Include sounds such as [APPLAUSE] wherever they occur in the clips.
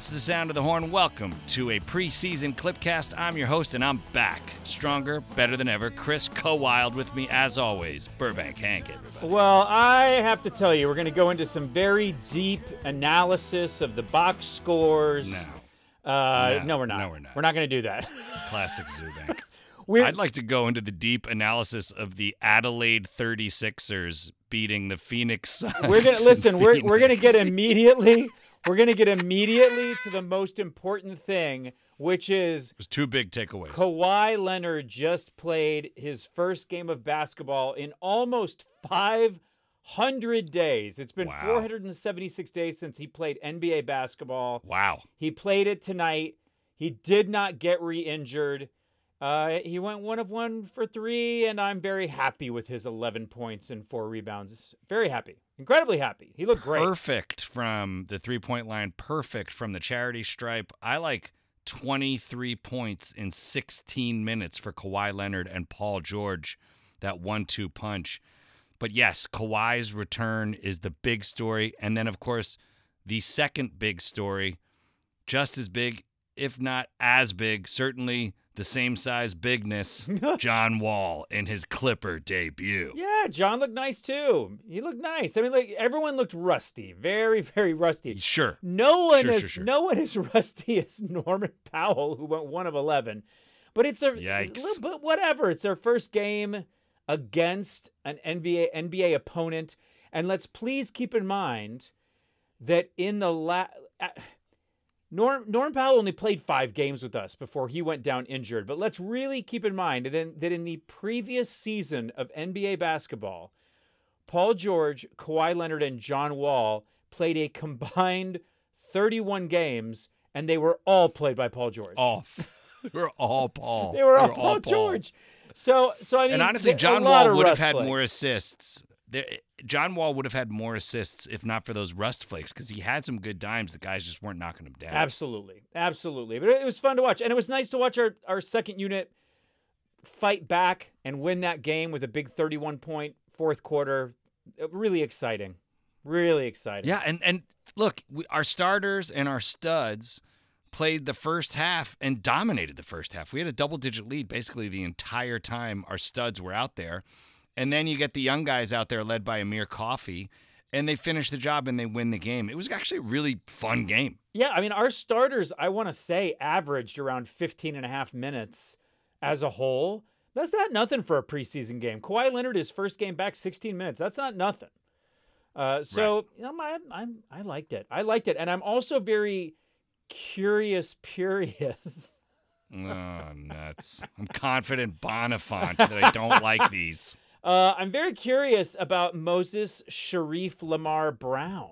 That's the sound of the horn. Welcome to a preseason Clipcast. I'm your host, and I'm back. Stronger, better than ever. Chris Co-Wild with me, as always. Burbank Hank, everybody. Well, I have to tell you, we're going to go into some very deep analysis of the box scores. No. Uh, No. no, we're not. No, we're not. We're not going to do that. Classic [LAUGHS] Zubank. We're, I'd like to go into the deep analysis of the Adelaide 36ers beating the Phoenix Suns. we're going to listen. We're we're going to get immediately. We're going to get immediately to the most important thing, which is It was two big takeaways. Kawhi Leonard just played his first game of basketball in almost 500 days. It's been Wow. 476 days since he played NBA basketball. wow. He played it tonight. He did not get re-injured. Uh, he went one of one for three, and I'm very happy with his 11 points and four rebounds. Very happy, incredibly happy. He looked great. Perfect from the three point line, perfect from the charity stripe. I like 23 points in 16 minutes for Kawhi Leonard and Paul George, that one two punch. But yes, Kawhi's return is the big story. And then, of course, the second big story, just as big, if not as big, certainly the same size bigness, [LAUGHS] John Wall in his Clipper debut. Yeah, John looked nice too. He looked nice. I mean, like everyone looked rusty, very, very rusty. Sure. No one Sure, is sure, sure. no one is [LAUGHS] rusty as Norman Powell, who went one of eleven. But it's a Yikes. But whatever. It's their first game against an NBA NBA opponent, and let's please keep in mind that in the la. Norm Norm Powell only played five games with us before he went down injured. But let's really keep in mind that in, the previous season of NBA basketball, Paul George, Kawhi Leonard, and John Wall played a combined 31 games, and they were all played by Paul George. Off. [LAUGHS] they were all Paul. they were all Paul George. So, so I mean, And honestly, John Wall would have had more assists. There, John Wall would have had more assists if not for those rust flakes because he had some good dimes. The guys just weren't knocking him down. Absolutely, absolutely. But it was fun to watch, and it was nice to watch our our second unit fight back and win that game with a big 31 point fourth quarter. Uh, Really exciting, really exciting. Yeah, and and look, we, our starters and our studs played the first half and dominated the first half. We had a double digit lead basically the entire time our studs were out there. And then you get the young guys out there led by Amir Coffey, and they finish the job and they win the game. It was actually a really fun game. Yeah, I mean, our starters, I want to say, averaged around 15 and a half minutes as a whole. That's not nothing for a preseason game. Kawhi Leonard, his first game back, 16 minutes. That's not nothing. Uh, so you know, I, I'm, I liked it. I liked it. And I'm also very curious, [LAUGHS] curious. Oh, nuts. I'm confident Bonifant that I don't like [LAUGHS] these. Uh, I'm very curious about Moses Sharif Lamar Brown.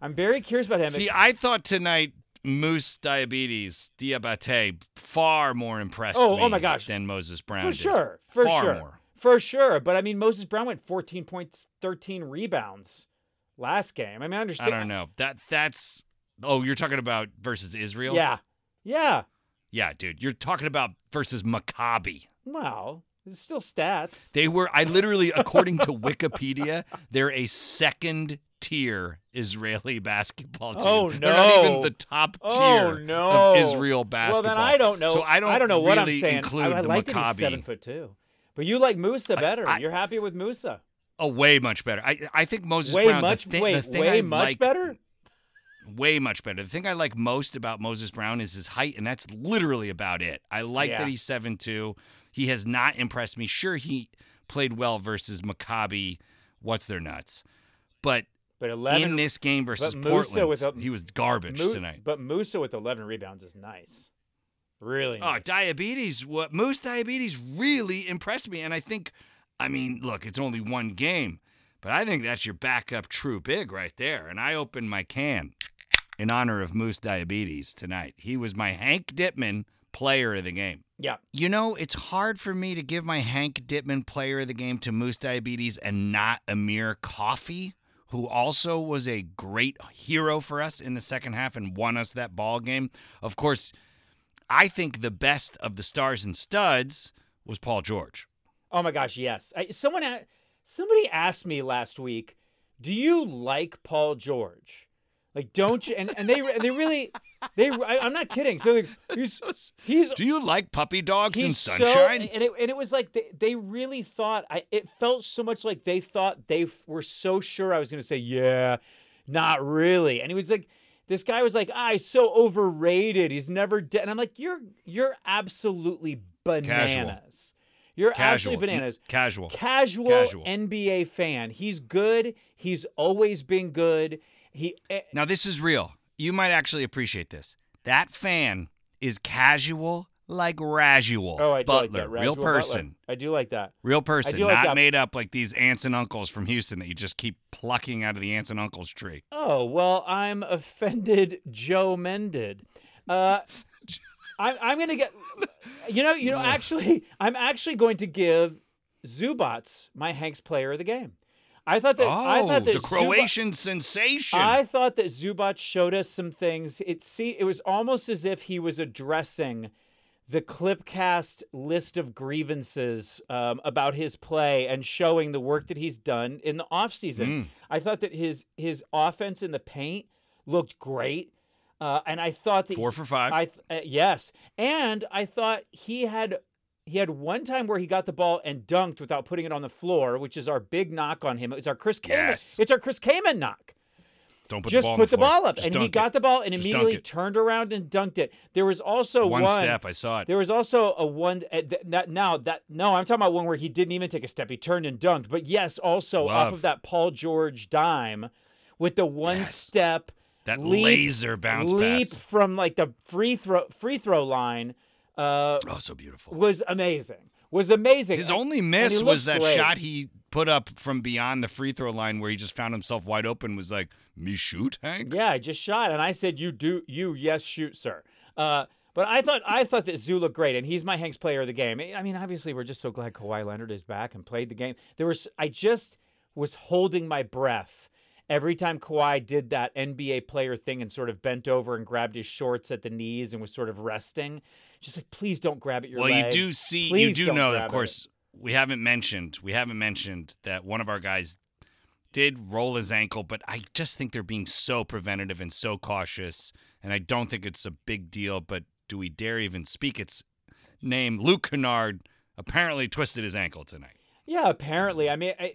I'm very curious about him. See, I thought tonight Moose Diabetes Diabate far more impressed Oh, oh my gosh. than Moses Brown. For did. sure. For Far sure. more. For sure. But I mean, Moses Brown went 14 points, 13 rebounds last game. I mean, I I understand. don't know. That that's Oh, you're talking about versus Israel? Yeah. Yeah. Yeah, dude. You're talking about versus Maccabi. Wow. It's still stats. They were I literally according to Wikipedia, [LAUGHS] they're a second tier Israeli basketball oh, team. Oh, They're not even the top Oh, tier no. of Israel basketball. Well, then I don't know. So I don't I don't know what I'm saying. include I, I the like that Maccabi. seven foot two. But you like Moussa better. I- You're happy with Moussa. Oh, way much better. I I think Moses Way Brown. much. the wait, the thing way I much like, better. Way much better. The thing I like most about Moses Brown is his height, and that's literally about it. I like Yeah. that he's seven two. He has not impressed me. Sure, he played well versus Maccabi. What's their nuts? But But 11 in this game versus Portland, with he was garbage Mu- tonight. But Moussa with 11 rebounds is nice. Really? Oh, diabetes. What Moose diabetes really impressed me, and I think, I mean, look, it's only one game, but I think that's your backup true big right there. And I opened my can in honor of Moose diabetes tonight. He was my Hank Dittman player of the game. yeah. You know, it's hard for me to give my Hank Dittman player of the game to Moose Diabetes and not Amir Coffey, who also was a great hero for us in the second half and won us that ball game. Of course, I think the best of the stars and studs was Paul George. Oh my gosh, yes. I, someone a- somebody asked me last week, "Do you like Paul George?" Like, don't you? And, and they they really they I, I'm not kidding. So like, [LAUGHS] he's he's Do you like puppy dogs and he's so- sunshine? and it and it was like they, they really thought I it felt so much like they thought they f- were so sure I was going to say yeah, not really. And he was like this guy was like, ah, he's so overrated. He's never dead. And I'm like, you're you're absolutely bananas. You're Casual. absolutely bananas. Casual. Casual, Casual. NBA fan. He's good. He's always been good. He eh, Now, this is real. You might actually appreciate this. That fan is casual like Raguel oh, I do Butler, like real Rajuel Butler. person. I do like that. Real person, like not that. made up like these aunts and uncles from Houston that you just keep plucking out of the aunts and uncles tree. Oh, well, I'm offended Joe Mended. Uh, [LAUGHS] I'm, I'm going to get, you know, you know, actually, I'm actually going to give Zubac my Hanks player of the game. I thought that, oh, I thought that the Zubac- Croatian sensation. I thought that Zubac showed us some things. It see, it was almost as if he was addressing the Clipcast list of grievances um, about his play and showing the work that he's done in the offseason. Mm. I thought that his his offense in the paint looked great, uh, and I thought that Four for five. I th- uh, yes, and I thought he had he had one time where he got the ball and dunked without putting it on the floor, which is our big knock on him. It's our Chris Kaman. Yes. It's our Chris Kaman knock. Don't put Just the ball put the, the, ball up, Just and he got it. the ball and Just immediately turned around and dunked it. There was also one, one, step. I saw it. There was also a one uh, th- that now that no, I'm talking about one where he didn't even take a step. He turned and dunked. But yes, also off of that Paul George dime with the one Yes. step That leap- laser bounce leap pass. from like the free throw free throw line uh, Oh, so beautiful. was amazing. Was amazing. His only miss was that great. shot he put up from beyond the free throw line where he just found himself wide open. Was like, me shoot, Hank? Yeah, I just shot, and I said, "You do, you yes, shoot, sir." Uh, but I thought I thought that Zoo looked great, and he's my Hanks player of the game. I mean, obviously, we're just so glad Kawhi Leonard is back and played the game. There was I just was holding my breath every time Kawhi did that NBA player thing and sort of bent over and grabbed his shorts at the knees and was sort of resting. Just like, please don't grab at your Well, leg. you do see, you Please do don't know, of it. course, we haven't mentioned, we haven't mentioned that one of our guys did roll his ankle, but I just think they're being so preventative and so cautious, and I don't think it's a big deal. But do we dare even speak its name? Luke Kennard apparently twisted his ankle tonight. Yeah, apparently. I mean, I,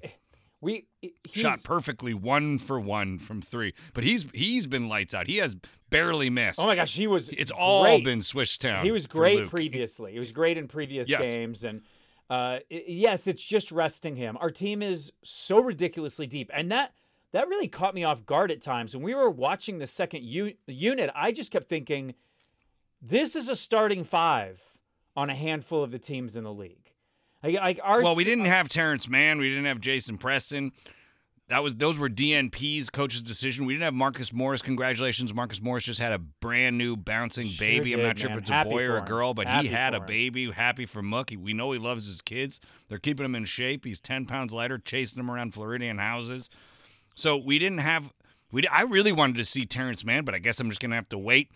we Shot perfectly one for one from three, but he's he's been lights out. He has barely missed. Oh my gosh, he was. It's all great. been Swish Town. He was great previously. He was great in previous Yes. games, and uh, yes, it's just resting him. Our team is so ridiculously deep, and that that really caught me off guard at times. When we were watching the second u- unit, I just kept thinking, this is a starting five on a handful of the teams in the league. Like, like our Well, we didn't have Terance Mann. We didn't have Jason Preston. That was those were DNP's coach's decision. We didn't have Marcus Morris. Congratulations, Marcus Morris just had a brand new bouncing Sure baby. I'm did, not sure if it's a boy or a girl, but Happy he had a for him. baby. Happy for Mookie. We know he loves his kids. They're keeping him in shape. He's 10 pounds lighter, chasing him around Floridian houses. So we didn't have. We I really wanted to see Terance Mann, but I guess I'm just gonna have to wait.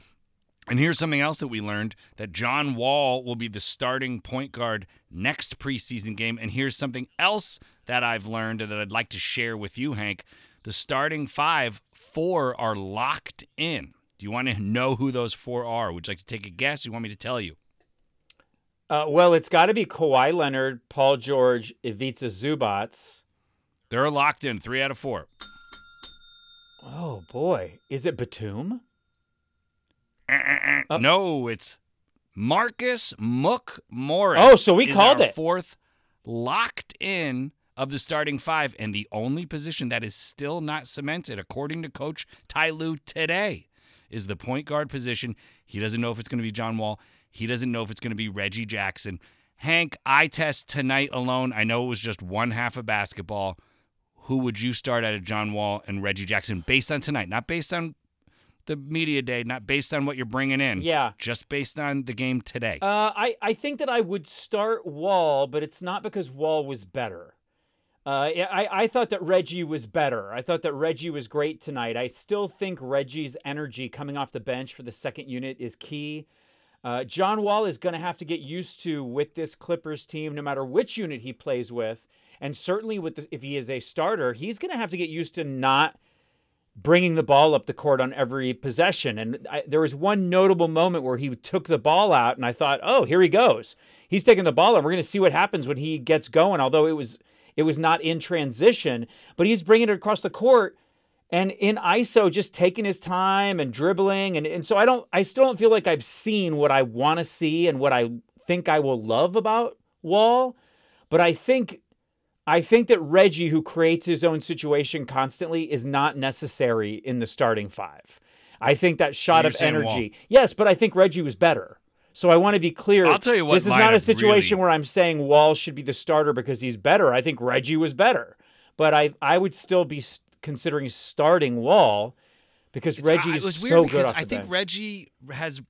And here's something else that we learned that John Wall will be the starting point guard next preseason game. And here's something else that I've learned and that I'd like to share with you, Hank. The starting five, four are locked in. Do you want to know who those four are? Would you like to take a guess? You want me to tell you? Uh, well, it's got to be Kawhi Leonard, Paul George, Ivica Zubac. They're locked in, three out of four. Oh boy, is it Batum? Eh, eh, eh. Uh, no, it's Marcus Mook Morris. Oh, so we called it. Fourth locked in of the starting five, and the only position that is still not cemented, according to Coach Ty Lue today. is the point guard position. He doesn't know if it's going to be John Wall. He doesn't know if it's going to be Reggie Jackson. Hank, I test tonight alone. I know it was just one half of basketball. Who would you start out of John Wall and Reggie Jackson based on tonight? Not based on the media day, not based on what you're bringing in. Yeah. Just based on the game today. Uh, I, I think that I would start Wall, but it's not because Wall was better. Uh, I, I thought that Reggie was better. I thought that Reggie was great tonight. I still think Reggie's energy coming off the bench for the second unit is key. Uh, John Wall is going to have to get used to with this Clippers team, no matter which unit he plays with, and certainly with the, if he is a starter, he's going to have to get used to not bringing the ball up the court on every possession. And I, there was one notable moment where he took the ball out, and I thought, oh, here he goes. He's taking the ball, and we're going to see what happens when he gets going. Although it was it was not in transition, but he's bringing it across the court and in ISO just taking his time and dribbling. And, and so I don't, I still don't feel like I've seen what I want to see and what I think I will love about Wall. But I think, I think that Reggie, who creates his own situation constantly, is not necessary in the starting five. I think that shot you're of energy. Yes, but I think Reggie was better. So I want to be clear. I'll tell you what This is not a situation really- where I'm saying Wall should be the starter because he's better. I think Reggie was better, but I I would still be considering starting Wall because It's- Reggie I- is was so good I think bench. Reggie has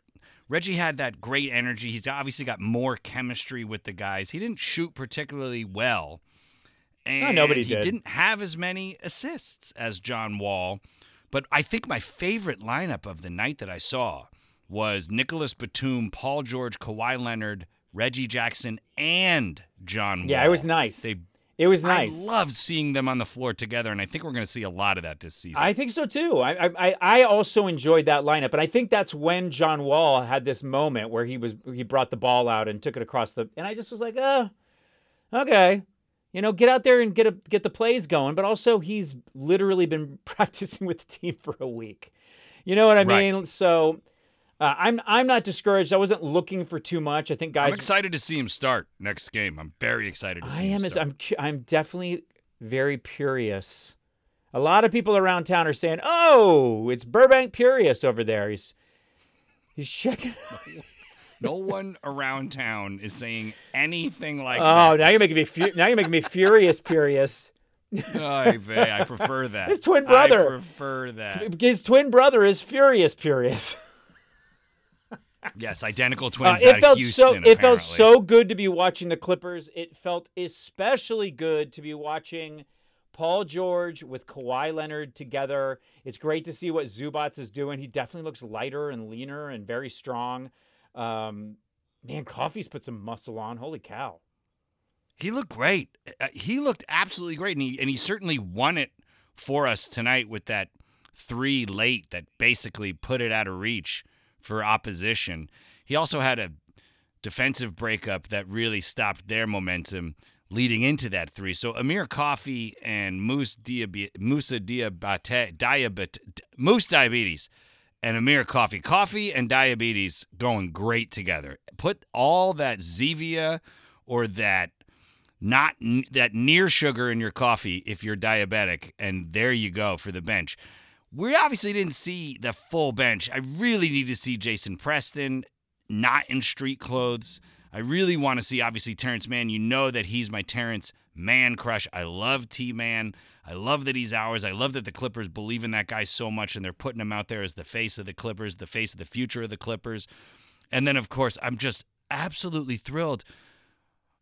Reggie had that great energy. He's obviously got more chemistry with the guys. He didn't shoot particularly well. And nobody he did. didn't have as many assists as John Wall. But I think my favorite lineup of the night that I saw was Nicolas Batum, Paul George, Kawhi Leonard, Reggie Jackson, and John Wall. yeah, it was nice. They, it was nice. I loved seeing them on the floor together, and I think we're going to see a lot of that this season. I think so too. I, I I- I also enjoyed that lineup, and I think that's when John Wall had this moment where he was he brought the ball out and took it across the, and I just was like, oh, okay, you know, get out there and get a get the plays going. But also, he's literally been [LAUGHS] practicing with the team for a week. You know what I Right. mean? So. Uh, I'm I'm not discouraged. I wasn't looking for too much. I think guys. I'm excited to see him start next game. I'm very excited to see I am. as- start. I'm. I'm definitely very curious. A lot of people around town are saying, "Oh, it's Burbank Purious over there." He's he's checking. [LAUGHS] no one around town is saying anything like oh, that. now you're making me. Fu- now you're making me furious. Purious. Vey, [LAUGHS] I prefer that. His twin brother. I prefer that. His twin brother is Furious Purious. [LAUGHS] Yes, identical Uh, twins it out felt Houston. so. It felt so good to be watching the Clippers. It felt especially good to be watching Paul George with Kawhi Leonard together. It's great to see what Zubac is doing. He definitely looks lighter and leaner and very strong. Um, man, Coffey's put some muscle on. Holy cow! He looked great. Uh, He looked absolutely great, and he and he certainly won it for us tonight with that three late that basically put it out of reach for opposition. He also had a defensive breakup that really stopped their momentum leading into that three. So Amir Coffey and Moose Moussa Diabate, Diabet, Moose Diabetes and Amir Coffey. Coffee and diabetes going great together. Put all that Zevia or that not that near sugar in your coffee if you're diabetic, and there you go for the bench. We obviously didn't see the full bench. I really need to see Jason Preston not in street clothes. I really want to see, obviously, Terance Mann. You know that he's my Terance Mann crush. I love T Man. I love that he's ours. I love that the Clippers believe in that guy so much and they're putting him out there as the face of the Clippers, the face of the future of the Clippers. And then, of course, I'm just absolutely thrilled.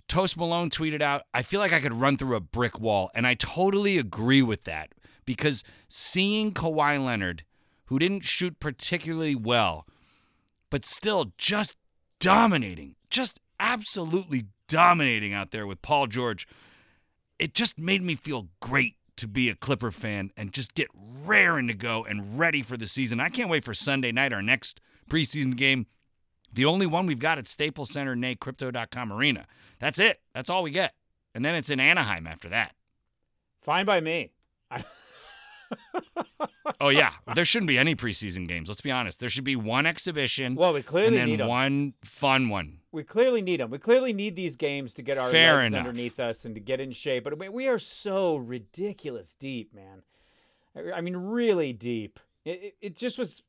Toast Malone tweeted out, I feel like I could run through a brick wall. And I totally agree with that because seeing Kawhi Leonard, who didn't shoot particularly well, but still just dominating, just absolutely dominating out there with Paul George, it just made me feel great to be a Clipper fan and just get raring to go and ready for the season. I can't wait for Sunday night, our next preseason game. The only one we've got at Staples Center, nay, Crypto.com Arena. That's it. That's all we get. And then it's in Anaheim after that. Fine by me. [LAUGHS] Oh, yeah. there shouldn't be any preseason games. Let's be honest. There should be one exhibition Well, we and clearly then need them. one fun one. We clearly need them. We clearly need these games to get our Fair legs enough. underneath us and to get in shape. But we- we are so ridiculous deep, man. I- I mean, really deep. It, it, it just was.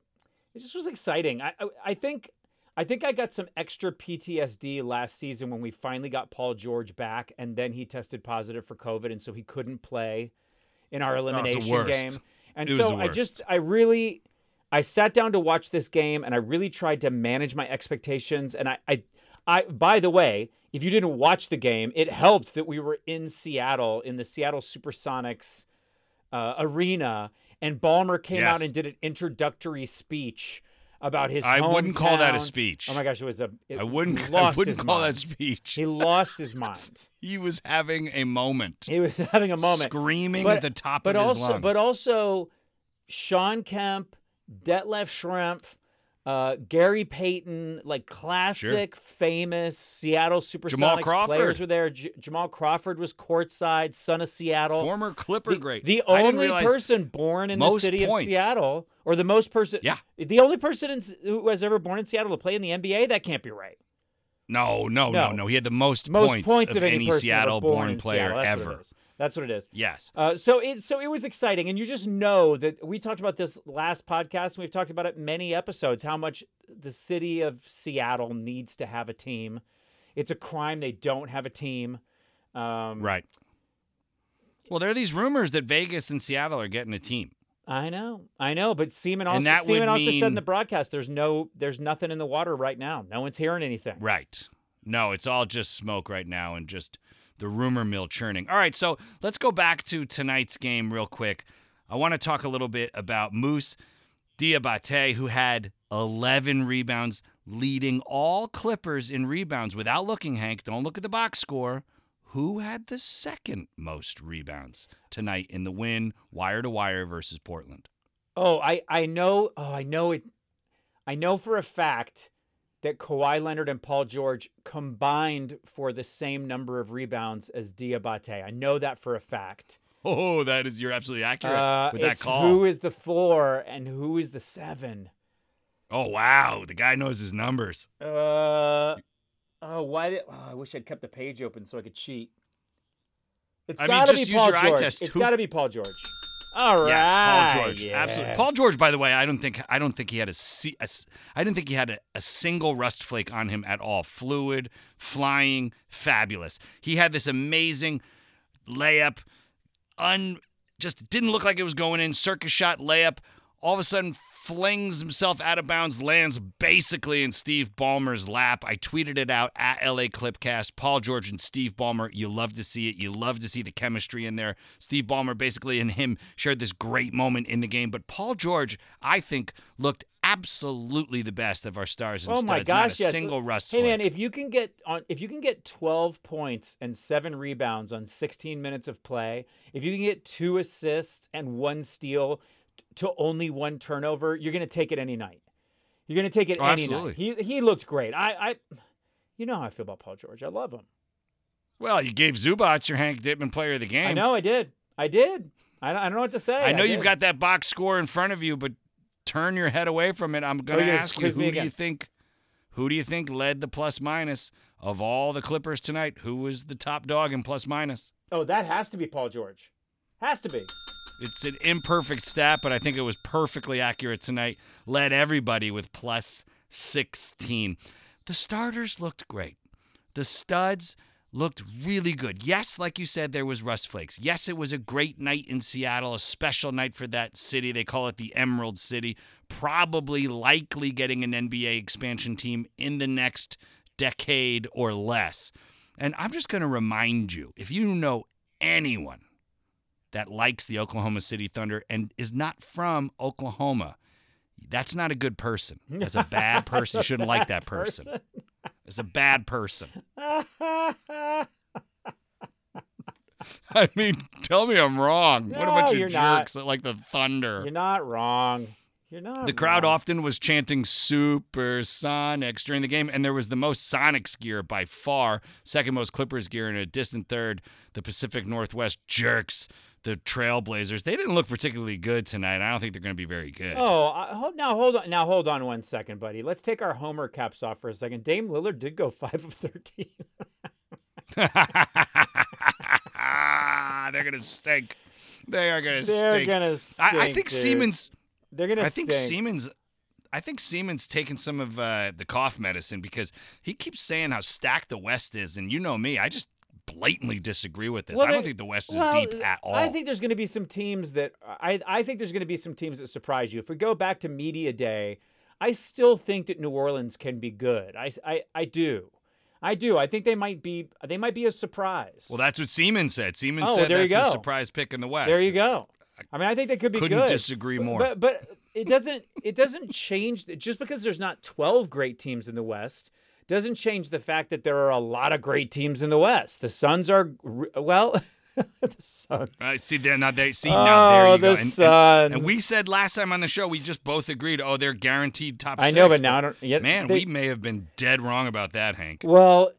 it just was exciting. I, I I think I think I got some extra PTSD last season when we finally got Paul George back, and then he tested positive for COVID, and so he couldn't play in our Oh, elimination game. And It so I just I really I sat down to watch this game, and I really tried to manage my expectations. And I I I by the way, if you didn't watch the game, it helped that we were in Seattle in the Seattle Supersonics uh, arena, and Ballmer came out and did an introductory speech about his. I wouldn't call that a speech. Oh my gosh, it was a. it- I wouldn't. [LAUGHS] I wouldn't call mind. that speech. He lost his mind. [LAUGHS] He was having a moment, He was [LAUGHS] having a moment, screaming But- at the top but of his also, lungs. but also, Shawn Kemp, Detlef Schrempf, uh, Gary Payton, like classic, famous Seattle Supersonics players were there. J- Jamal Crawford was courtside, son of Seattle. former Clipper the, great. The only person born in the city points. of Seattle, or the most person, Yeah. the only person in, who was ever born in Seattle to play in the NBA. That can't be right. No, no, no, No. no. He had the most, Most points, points, of, any, person Seattle-born player Seattle. Ever. What it is. That's what it is. Yes. Uh, so it so it was exciting, and you just know that we talked about this last podcast, and we've talked about it many episodes. How much the city of Seattle needs to have a team. It's a crime they don't have a team. Um, Right. Well, there are these rumors that Vegas and Seattle are getting a team. I know, I know, but Sieman also And that would Sieman also said in the broadcast, "There's no, there's nothing in the water right now. No one's hearing anything." Right. No, it's all just smoke right now and just the rumor mill churning. All right, so let's go back to tonight's game real quick. I want to talk a little bit about Moose Diabate, who had 11 rebounds, leading all Clippers in rebounds without looking, Hank. Don't look at the box score. Who had the second most rebounds tonight in the win, wire to wire versus Portland? Oh, I I know. Oh, I know it. I know for a fact that Kawhi Leonard and Paul George combined for the same number of rebounds as Diabate. I know that for a fact. Oh, that is you're absolutely accurate Uh, with that call. who is the four and who is the seven. oh wow, the guy knows his numbers. Uh, oh, why did? Oh, I wish I'd kept the page open so I could cheat. It's I got to just be use Paul your eye George. test. It's Who- got to be Paul George. All right. Yes, Paul George. Absolutely. Paul. George, by the way, I don't think I don't think he had a, a I didn't think he had a, a single rust flake on him at all. Fluid, flying, fabulous. He had this amazing layup, un just didn't look like it was going in. Circus shot layup. All of a sudden, flings himself out of bounds, lands basically in Steve Ballmer's lap. I tweeted it out at LA Clipcast. Paul George and Steve Ballmer. You love to see it. You love to see the chemistry in there. Steve Ballmer basically and him shared this great moment in the game. But Paul George, I think, looked absolutely the best of our stars and Oh my studs. Not gosh! a yes. single rust Hey man, if you can get on, if you can get 12 points and seven rebounds on 16 minutes of play, if you can get two assists and one steal to only one turnover, you're gonna take it any night. You're gonna take it Oh, any absolutely. night. He he looked great. I I, you know how I feel about Paul George. I love him. Well, you gave Zubac your Hank Dittman player of the game. I know I did. I did. I don't, I don't know what to say. I know you've got that box score in front of you, but turn your head away from it. I'm going to Oh, ask you who do you think who do you think led the plus minus of all the Clippers tonight? Who was the top dog in plus minus? Oh, that has to be Paul George. Has to be. It's an imperfect stat, but I think it was perfectly accurate tonight. Led everybody with plus 16. The starters looked great. The studs looked really good. Yes, like you said, there was rust flakes. Yes, it was a great night in Seattle, a special night for that city. They call it the Emerald City. Probably likely getting an NBA expansion team in the next decade or less. And I'm just going to remind you if you know anyone that likes the Oklahoma City Thunder and is not from Oklahoma, that's not a good person. That's a bad person. You shouldn't like that [LAUGHS] person. It's a bad person. [LAUGHS] I mean, tell me I'm wrong. what a bunch of you're not. jerks that like the Thunder. You're not wrong. You're not. The crowd wrong. often was chanting Super Supersonics during the game, and there was the most Sonics gear by far, second most Clippers gear, and a distant third, the Pacific Northwest Jerks, the Trailblazers. They didn't look particularly good tonight. I don't think they're going to be very good. Oh, I, hold, now hold on. Now hold on one second, buddy. Let's take our homer caps off for a second. Dame Lillard did go [LAUGHS] five of thirteen. [LAUGHS] they're going to stink. They are going to They're stink. gonna. I, I think dude. Siemens. They're gonna. I think stink. Siemens. I think Sieman's taking some of uh, the cough medicine because he keeps saying how stacked the West is, and you know me, I just blatantly disagree with this. Well, I don't they- think the West is well, deep at all. I think there's going to be some teams that I I think there's going to be some teams that surprise you. If we go back to media day, I still think that New Orleans can be good. I I, I do. I do. I think they might be they might be a surprise. well, that's what Sieman said. Sieman Oh, said you that's a surprise pick in the West. there you go. I mean, I think they could be Couldn't good. disagree more. But but it doesn't it doesn't change just because there's not 12 great teams in the West doesn't change the fact that there are a lot of great teams in the West. The Suns are well, [LAUGHS] the Suns. I see there now. They see now. There Oh, you go. the And- and- Suns. And, we said last time on the show, we just both agreed. Oh, they're guaranteed top. I six, know, but now I don't. Yet man, they- we may have been dead wrong about that, Hank. Well,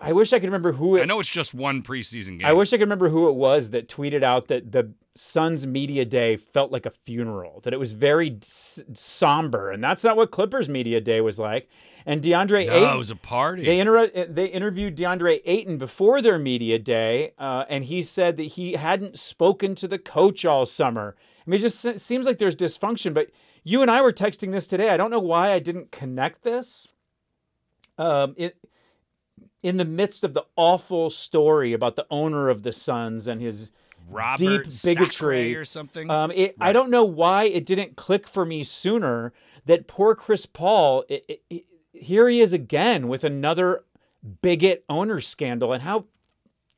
I wish I could remember who it. I know it's just one preseason game. I wish I could remember who it was that tweeted out that the Suns media day felt like a funeral, that it was very s- somber, and that's not what Clippers media day was like. And DeAndre No, Ayton, it was a party. they inter- they interviewed DeAndre Ayton before their media day, uh, and he said that he hadn't spoken to the coach all summer. I mean, it just se- seems like there's dysfunction. But you and I were texting this today. I don't know why I didn't connect this. Um, it in the midst of the awful story about the owner of the Suns and his Robert deep bigotry Sacre or something. um, it, I don't know why it didn't click for me sooner that poor Chris Paul, it, it- here he is again with another bigot owner scandal, and how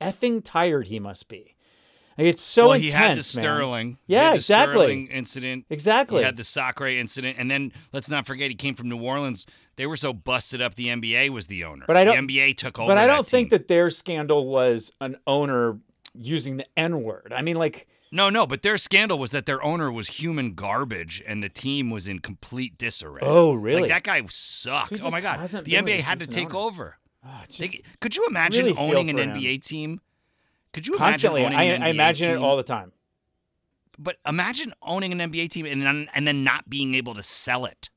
effing tired he must be. Like, it's so well, he intense, had the. Sterling. he Yeah, the exactly. Sterling incident. Exactly. He had the Sacre incident, and then let's not forget he came from New Orleans. They were so busted up. The NBA was the owner. But I don't- The NBA took over. but I don't think team. that their scandal was an owner using the N word. I mean, like, No, no. But their scandal was that their owner was human garbage, and the team was in complete disarray. Oh, really? Like that guy sucked. Oh my god. The NBA had to take owner. over. ah, it's They- could you imagine really owning an him. NBA team? Could you constantly. imagine I, owning an I imagine team? it all the time. But imagine owning an NBA team and then, and then not being able to sell it.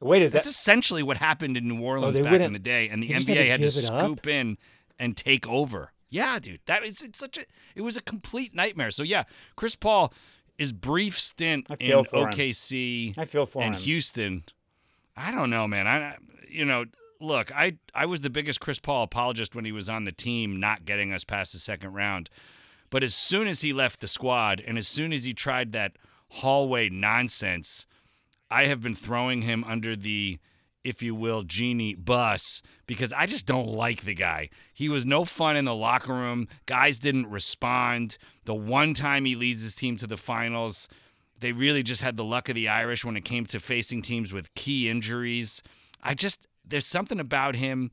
Wait, is that That's essentially what happened in New Orleans they back in the day, and the NBA had to, it up? scoop in and take over. Yeah, dude, that is it's such a it was a complete nightmare. So yeah, Chris Paul, his brief stint in for him. OKC I feel for and him. Houston, I don't know, man. I- you know, look, I I was the biggest Chris Paul apologist when he was on the team, not getting us past the second round. But as soon as he left the squad, and as soon as he tried that hallway nonsense, I have been throwing him under the, if you will, genie bus because I just don't like the guy. He was no fun in the locker room. Guys didn't respond. The one time he leads his team to the finals, they really just had the luck of the Irish when it came to facing teams with key injuries. I just there's something about him.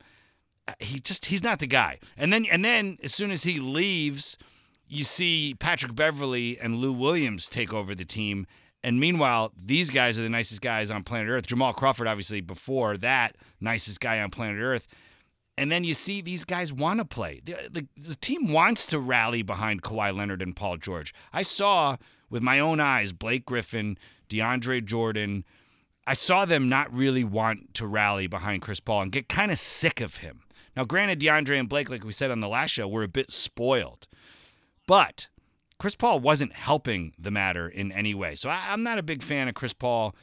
He just he's not the guy. And then and then as soon as he leaves, you see Patrick Beverley and Lou Williams take over the team. And meanwhile, these guys are the nicest guys on planet Earth. Jamal Crawford, obviously, before that, nicest guy on planet Earth. And then you see these guys want to play. The, the, the team wants to rally behind Kawhi Leonard and Paul George. I saw with my own eyes Blake Griffin, DeAndre Jordan. I saw them not really want to rally behind Chris Paul and get kind of sick of him. Now, granted, DeAndre and Blake, like we said on the last show, were a bit spoiled. But Chris Paul wasn't helping the matter in any way. So I, I'm not a big fan of Chris Paul.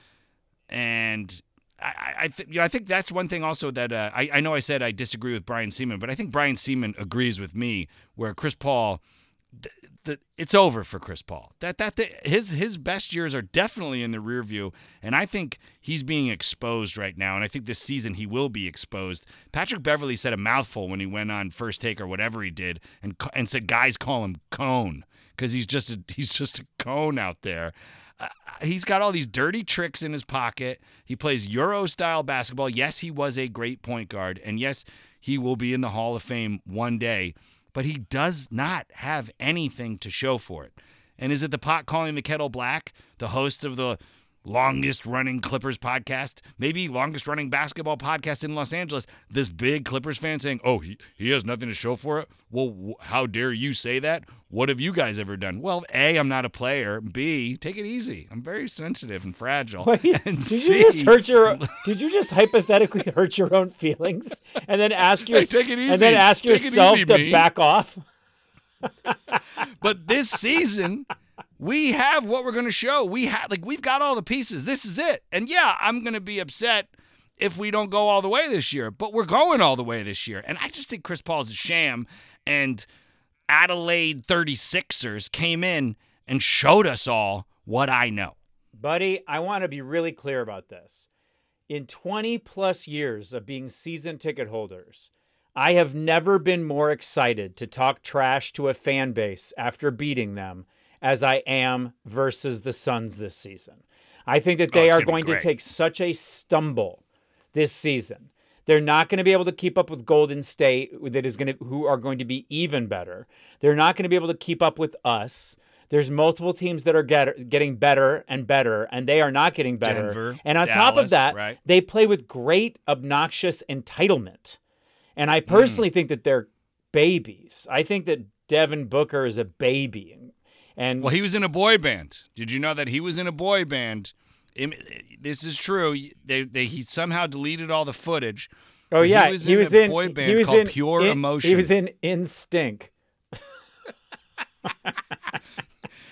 And I, I, th- you know, I think that's one thing also that uh, I, I know I said I disagree with Brian Sieman, but I think Brian Sieman agrees with me where Chris Paul. th- the, it's over for Chris Paul. That that his his best years are definitely in the rear view, and I think he's being exposed right now. And I think this season he will be exposed. Patrick Beverley said a mouthful when he went on first take or whatever he did, and and said guys call him cone because he's just a, [LAUGHS] he's just a cone out there. Uh, he's got all these dirty tricks in his pocket. He plays Euro style basketball. Yes, he was a great point guard, and yes, he will be in the Hall of Fame one day but he does not have anything to show for it. And is it the pot calling the kettle black, the host of the longest running Clippers podcast, maybe longest running basketball podcast in Los Angeles, this big Clippers fan saying, "Oh, he, he has nothing to show for it." Well, how dare you say that? What have you guys ever done? Well, A, I'm not a player. B, take it easy. I'm very sensitive and fragile. Wait, [LAUGHS] and did C, you just hurt your? [LAUGHS] Did you just hypothetically hurt your own feelings and then ask your Hey, and then ask Take yourself easy, to me. back off? [LAUGHS] But this season, we have what we're going to show. We have like we've got all the pieces. This is it. And yeah, I'm going to be upset if we don't go all the way this year, but we're going all the way this year. And I just think Chris Paul's a sham and Adelaide 36ers came in and showed us all what I know. Buddy, I want to be really clear about this. In 20 plus years of being season ticket holders, I have never been more excited to talk trash to a fan base after beating them as I am versus the Suns this season. I think that they oh, are going to take such a stumble this season. They're not going to be able to keep up with Golden State that is going to who are going to be even better. They're not going to be able to keep up with us. There's multiple teams that are get, getting better and better, and they are not getting better. Denver, and on Dallas, top of that, right? they play with great obnoxious entitlement. And I personally mm. think that they're babies. I think that Devin Booker is a baby. And well, he was in a boy band. Did you know that he was in a boy band? This is true. They, they he somehow deleted all the footage. Oh yeah, he was he in was a in boy band he was called in, Pure in, Emotion. He was in Instinct. [LAUGHS]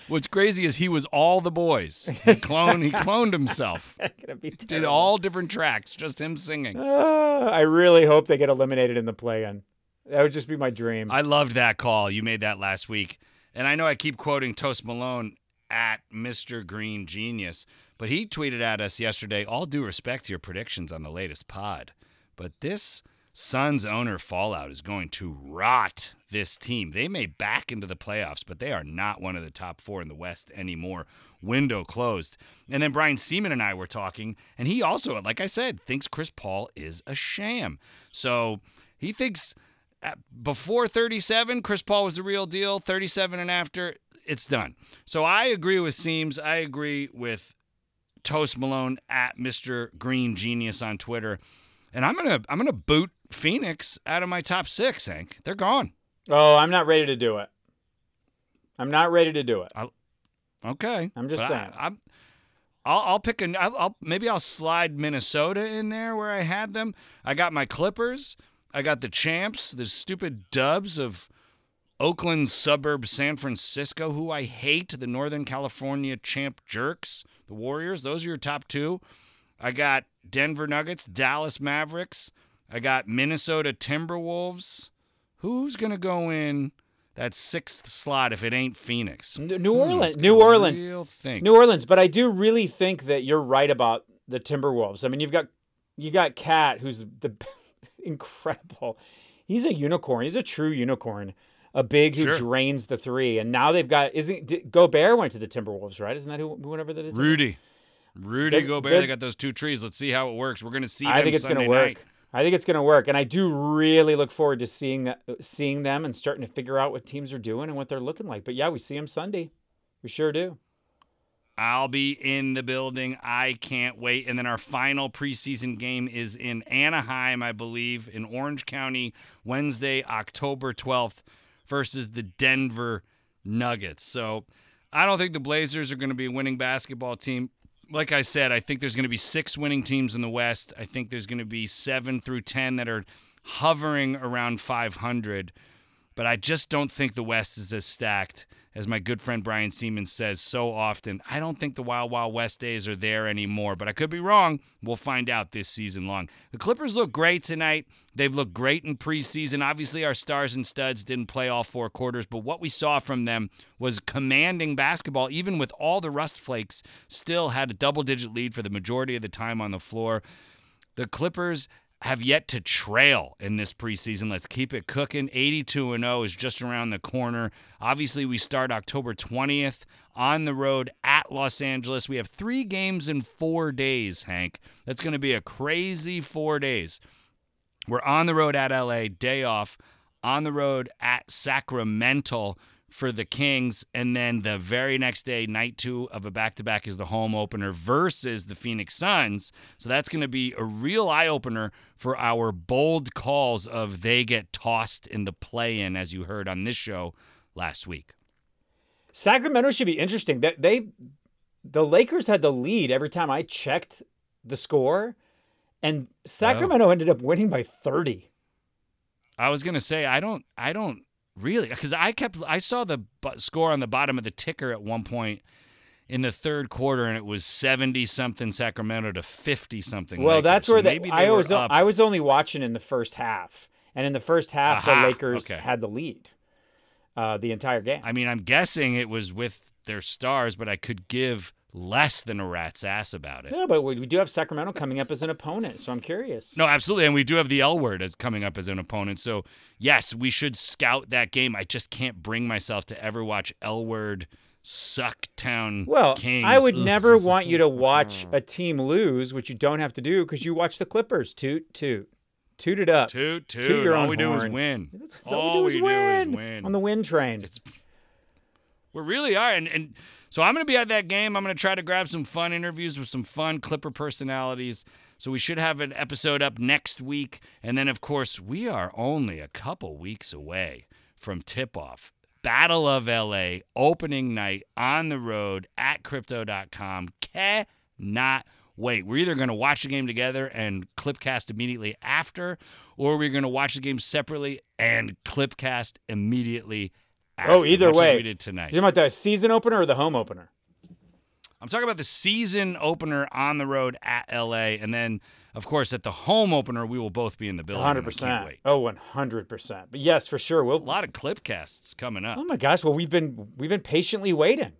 What's crazy is he was all the boys. He cloned he cloned himself. [LAUGHS] Did all different tracks, just him singing. Uh, I really hope they get eliminated in the play-in. That would just be my dream. I loved that call. You made that last week. And I know I keep quoting Toast Malone at Mr. Green Genius, but he tweeted at us yesterday, all due respect to your predictions on the latest pod. But this Suns owner fallout is going to rot this team. They may back into the playoffs, but they are not one of the top four in the West anymore. Window closed. And then Brian Sieman and I were talking, and he also, like I said, thinks Chris Paul is a sham. So he thinks before 37, Chris Paul was the real deal. 37 and after, it's done. So I agree with Seams. I agree with Toast Malone at Mr. Green Genius on Twitter. And I'm gonna I'm gonna boot Phoenix out of my top six, Hank. They're gone. Oh, I'm not ready to do it. I'm not ready to do it. I'll, okay. I'm just but saying. I, am I'll, I'll pick a. I'll, I'll maybe I'll slide Minnesota in there where I had them. I got my Clippers. I got the champs, the stupid dubs of Oakland suburb San Francisco, who I hate, the Northern California champ jerks, the Warriors. Those are your top two. I got Denver Nuggets, Dallas Mavericks. I got Minnesota Timberwolves. Who's going to go in that sixth slot if it ain't Phoenix? New Orleans. Hmm, New Orleans. New Orleans. But I do really think that you're right about the Timberwolves. I mean, you've got you got Cat, who's the incredible. He's a unicorn. He's a true unicorn. A big who sure. drains the three, and now they've got isn't Gobert went to the Timberwolves, right? Isn't that who whatever that is? Rudy, Rudy they're, Gobert. They're, they got those two trees. Let's see how it works. We're gonna see. I think it's Sunday gonna work. Night. I think it's going to work, and I do really look forward to seeing that, seeing them and starting to figure out what teams are doing and what they're looking like. But yeah, we see them Sunday. We sure do. I'll be in the building. I can't wait. And then our final preseason game is in Anaheim, I believe, in Orange County, Wednesday, October 12th, versus the Denver Nuggets. So I don't think the Blazers are going to be a winning basketball team. Like I said, I think there's going to be six winning teams in the West. I think there's going to be seven through 10 that are hovering around 500. But I just don't think the West is as stacked as my good friend Brian Siemens says so often, I don't think the Wild Wild West days are there anymore, but I could be wrong. We'll find out this season long. The Clippers look great tonight. They've looked great in preseason. Obviously, our stars and studs didn't play all four quarters, but what we saw from them was commanding basketball, even with all the rust flakes, still had a double digit lead for the majority of the time on the floor. The Clippers have yet to trail in this preseason. Let's keep it cooking. 82 and 0 is just around the corner. Obviously, we start October 20th on the road at Los Angeles. We have 3 games in 4 days, Hank. That's going to be a crazy 4 days. We're on the road at LA, day off, on the road at Sacramento for the Kings. And then the very next day, night two of a back to back is the home opener versus the Phoenix Suns. So that's going to be a real eye opener for our bold calls of they get tossed in the play in, as you heard on this show last week. Sacramento should be interesting. That they, the Lakers had the lead every time I checked the score, and Sacramento oh. ended up winning by thirty. I was gonna say I don't I don't Really? Because I kept I saw the score on the bottom of the ticker at one point in the third quarter, and it was seventy something Sacramento to fifty something. Well, Lakers. that's So where they, maybe they I was. I was only watching in the first half, and in the first half Aha, the Lakers okay. had the lead uh, the entire game. I mean, I'm guessing it was with their stars, but I could give less than a rat's ass about it. no, but we, we do have Sacramento coming up as an opponent, so I'm curious. No, absolutely, and we do have the L word as coming up as an opponent. So yes, we should scout that game. I just can't bring myself to ever watch L word Sucktown Well, Kings. I would Ugh. never want you to watch [LAUGHS] a team lose, which you don't have to do because you watch the Clippers. Toot toot, toot it up. Toot, toot. Toot your all we do is win. That's, that's all all we do is win. win. on the win train. It's we really are, and and so I'm going to be at that game. I'm going to try to grab some fun interviews with some fun Clipper personalities. So we should have an episode up next week, and then of course we are only a couple weeks away from tip off. Battle of LA opening night on the road at crypto.com. Cannot wait. We're either going to watch the game together and clipcast immediately after, or we're going to watch the game separately and clipcast immediately. Oh, either way. we did tonight. You talking about the season opener or the home opener? I'm talking about the season opener on the road at LA, and then of course at the home opener we will both be in the building. and hundred can't percent. wait. Oh, one hundred percent. But yes, for sure. A We'll. A lot of clipcasts coming up. Oh my gosh! Well, we've been we've been patiently waiting.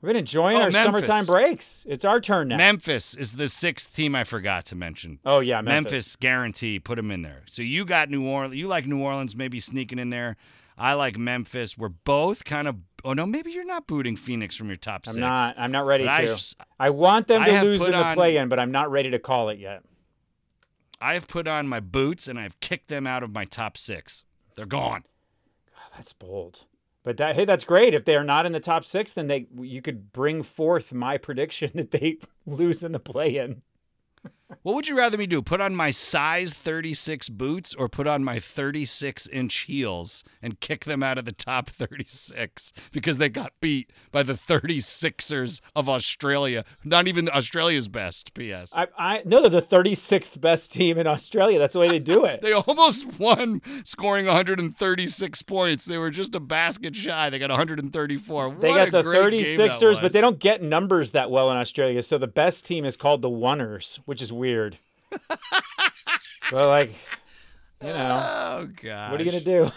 We've been enjoying Oh, our Memphis. summertime breaks. It's our turn now. Memphis is the sixth team I forgot to mention. oh yeah, Memphis. Memphis. guarantee, put them in there. So you got New Orleans. You like New Orleans, maybe sneaking in there. I like Memphis. We're both kind of. Oh no, maybe you're not booting Phoenix from your top six. I'm not. I'm not ready But to. S- I want them to lose in the on- play-in, but I'm not ready to call it yet. I have put on my boots and I've kicked them out of my top six. They're gone. God, That's bold. But that hey, that's great. If they are not in the top six, then they you could bring forth my [LAUGHS] prediction that they [LAUGHS] lose in the play-in. What would you rather me do? Put on my size 36 boots or put on my 36 inch heels and kick them out of the top 36 because they got beat by the 36ers of Australia? Not even Australia's best, P.S. I, I no, they're the 36th best team in Australia. That's the way they do [LAUGHS] it. They almost won, scoring 136 points. They were just a basket shy. They got 134. They got a the great 36ers, but they don't get numbers that well in Australia. So the best team is called the Oneers, which is weird. But like, you know, Oh god! what are you gonna do?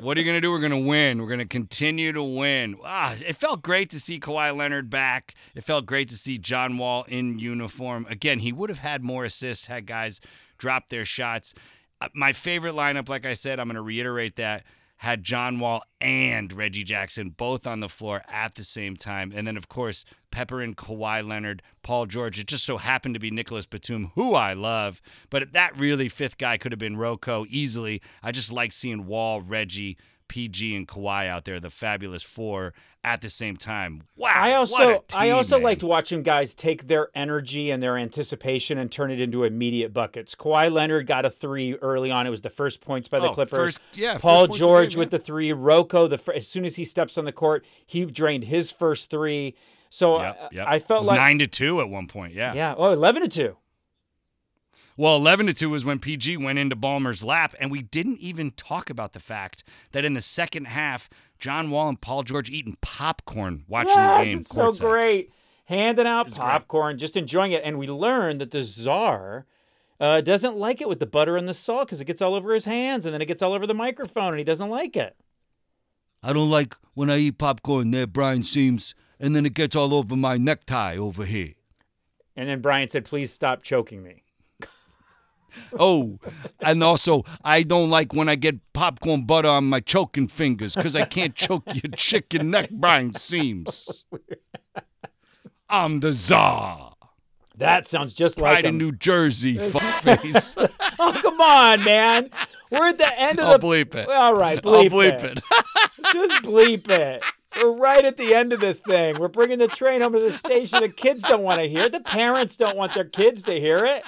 What are you going to do? We're going to win. We're going to continue to win. Ah, it felt great to see Kawhi Leonard back. It felt great to see John Wall in uniform. Again, he would have had more assists had guys dropped their shots. Uh, My favorite lineup, like I said, I'm going to reiterate that, had John Wall and Reggie Jackson both on the floor at the same time. And then, of course, Pepper and Kawhi Leonard, Paul George. It just so happened to be Nicolas Batum, who I love. But that really fifth guy could have been Rocco easily. I just like seeing Wall, Reggie, PG, and Kawhi out there, the fabulous four at the same time. Wow. I also a I team, also man. liked watching guys take their energy and their anticipation and turn it into immediate buckets. Kawhi Leonard got a three early on. It was the first points by the Oh, Clippers. first- yeah, Paul points the George game, with the three. Rocco, the as soon as he steps on the court, he drained his first three. So Yep, I- yep. I It felt was like nine to two at one point. Yeah. yeah, oh, 11 to two. Well, 11 to 2 was when PG went into Ballmer's lap, and we didn't even talk about the fact that in the second half, John Wall and Paul George eating popcorn watching yes, the game. it's so great. Handing out It's great. popcorn, just enjoying it. And we learned that the czar uh, doesn't like it with the butter and the salt because it gets all over his hands and then it gets all over the microphone and he doesn't like it. I don't like when I eat popcorn there, Brian Sieman, and then it gets all over my necktie over here. And then Brian said, please stop choking me. Oh, and also, I don't like when I get popcorn butter on my choking fingers because I can't choke your chicken neck, Brian Sieman. I'm the czar. That sounds just Pride like in. New Jersey, [LAUGHS] fuckface. oh, come on, man. We're at the end of I'll the. bleep it. All right, bleep, I'll bleep it. it. [LAUGHS] Just bleep it. We're right at the end of this thing. We're bringing the train home to the station. The kids don't want to hear it. The parents don't want their kids to hear it.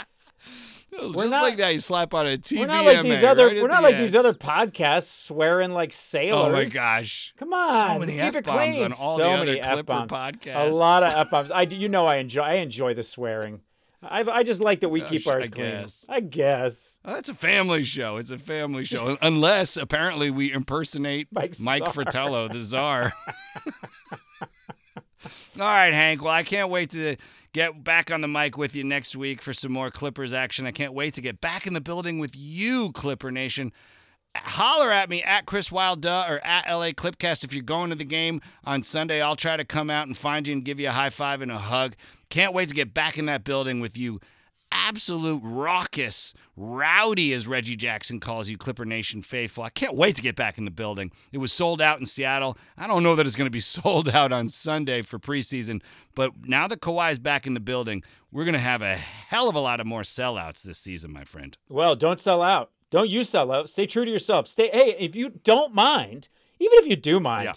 Just not- like that, you slap on a TVMA. We're not like these other. right we're not the like these other podcasts swearing like sailors. Oh my gosh. Come on, So many keep it F-bombs clean. on all so the other many Clipper F-bombs. podcasts. A lot of [LAUGHS] f bombs. I. You know, I enjoy. I enjoy the swearing. I, I just like that we Gosh, keep ours I clean. guess. I guess. Oh, it's a family show. It's a family [LAUGHS] show. Unless apparently we impersonate Mike Mike Fratello, the czar. [LAUGHS] All right, Hank. Well, I can't wait to get back on the mic with you next week for some more Clippers action. I can't wait to get back in the building with you, Clipper Nation. Holler at me at Chris Wild Duh or at LA Clipcast if you're going to the game on Sunday. I'll try to come out and find you and give you a high five and a hug. Can't wait to get back in that building with you. Absolute raucous, rowdy, as Reggie Jackson calls you, Clipper Nation faithful. I can't wait to get back in the building. It was sold out in Seattle. I don't know that it's going to be [LAUGHS] sold out on Sunday for preseason, but now that Kawhi's back in the building, we're going to have a hell of a lot of more sellouts this season, my friend. Well, don't sell out. Don't you sell out. Stay true to yourself. Stay. Hey, if you don't mind, even if you do mind, Yeah.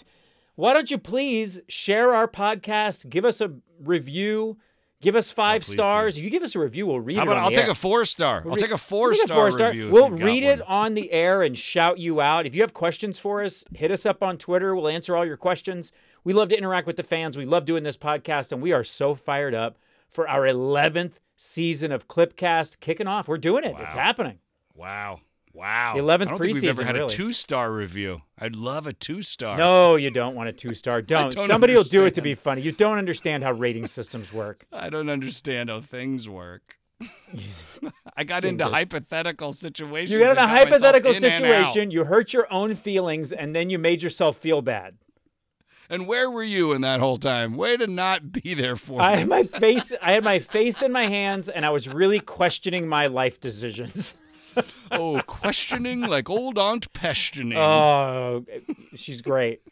why don't you please share our podcast? Give us a review. Give us oh, five Oh, stars. do. If you give us a review, we'll read How it. about on I'll take air. a four star. I'll We'll take a four we'll take a star review. We'll read it on the air and shout you out. If you have questions for us, hit us up on Twitter. We'll answer all your questions. We love to interact with the fans. We love doing this podcast, and we are so fired up for our 11th season of Clipcast kicking off. We're doing it. It's happening. Wow. Wow. The 11th I don't think we've ever preseason, had a two star review. I'd love a two star. No, you don't want a two star. [LAUGHS] Don't. don't Somebody will do it to be funny. You don't understand how rating systems work. [LAUGHS] I don't understand how things work. [LAUGHS] I got into this. hypothetical situations. You got in a hypothetical in situation, you hurt your own feelings, and then you made yourself feel bad. And where were you in that whole time? Way to not be there for I me. had my face I had my face in my hands and I was really questioning my life decisions. Oh, questioning like old Aunt Peshtioning. Oh, she's great.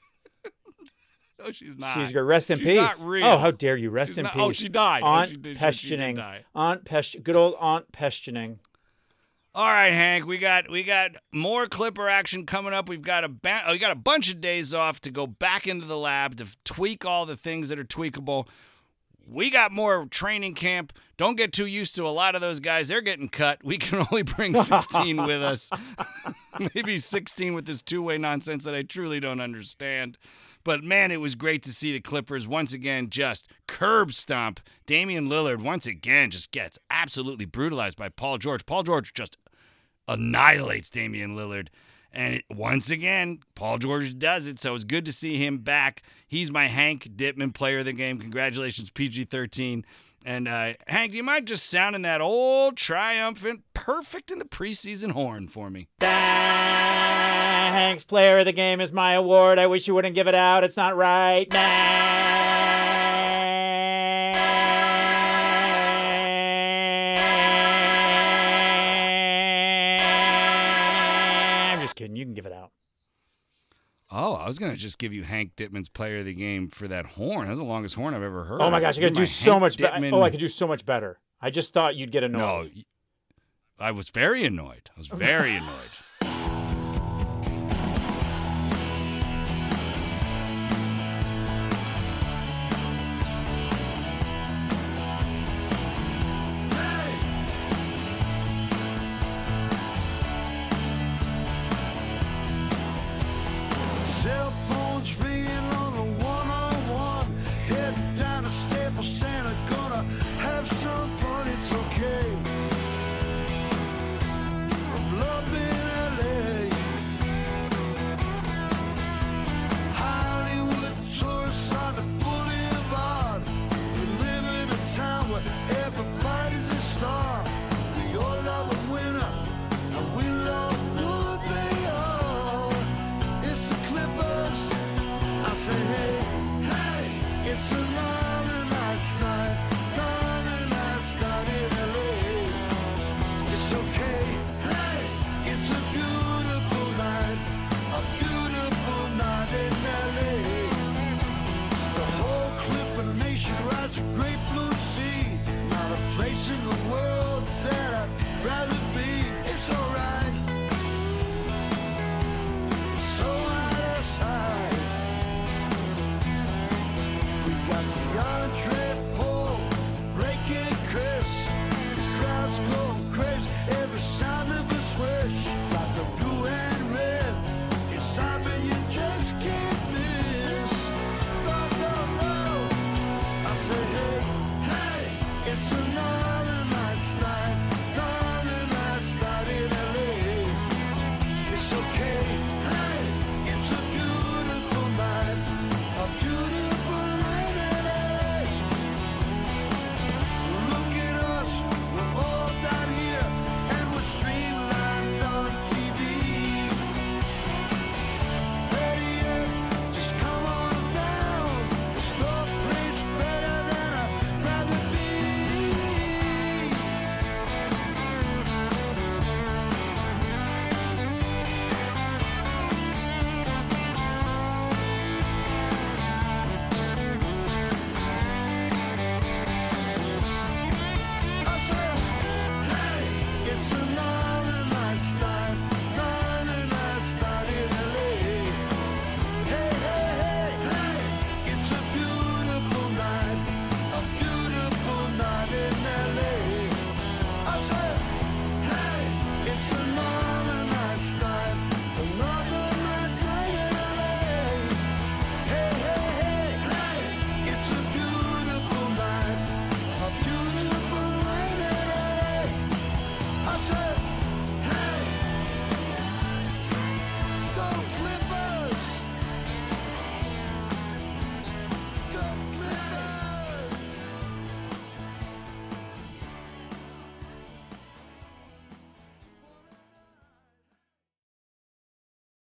[LAUGHS] no, she's not. She's great. Rest in She's peace. Oh, how dare you? Rest She's in not- oh, peace. oh, she died. Oh, Aunt she did- she- she did die. Aunt Pest. Good old Aunt Questioning. All right, Hank, we got we got more Clipper action coming up. We've got a ba- oh, we got a bunch of days off to go back into the lab to tweak all the things that are tweakable. We got more training camp. Don't get too used to a lot of those guys. They're getting cut. We can [LAUGHS] only bring 15 [LAUGHS] with us. [LAUGHS] Maybe 16 with this two-way nonsense that I truly don't understand. But man, it was great to see the Clippers once again just curb stomp. Damian Lillard once again just gets absolutely brutalized by Paul George. Paul George just annihilates Damian Lillard. And it, once again, Paul George does it. So it's good to see him back. He's my Hank Dittman player of the game. Congratulations, PG 13. And uh, Hank, do you mind just sounding that old triumphant, perfect in the preseason horn for me? Thanks, player of the game is my award. I wish you wouldn't give it out. It's not right. I'm You can give it out. Oh, I was going to just give you Hank Dittman's player of the game for that horn. That's the longest horn I've ever heard. Oh my gosh, I could do so Hank much better. Dittman- Oh, I could do so much better. I just thought you'd get annoyed. No, I was very annoyed. I was oh, very annoyed.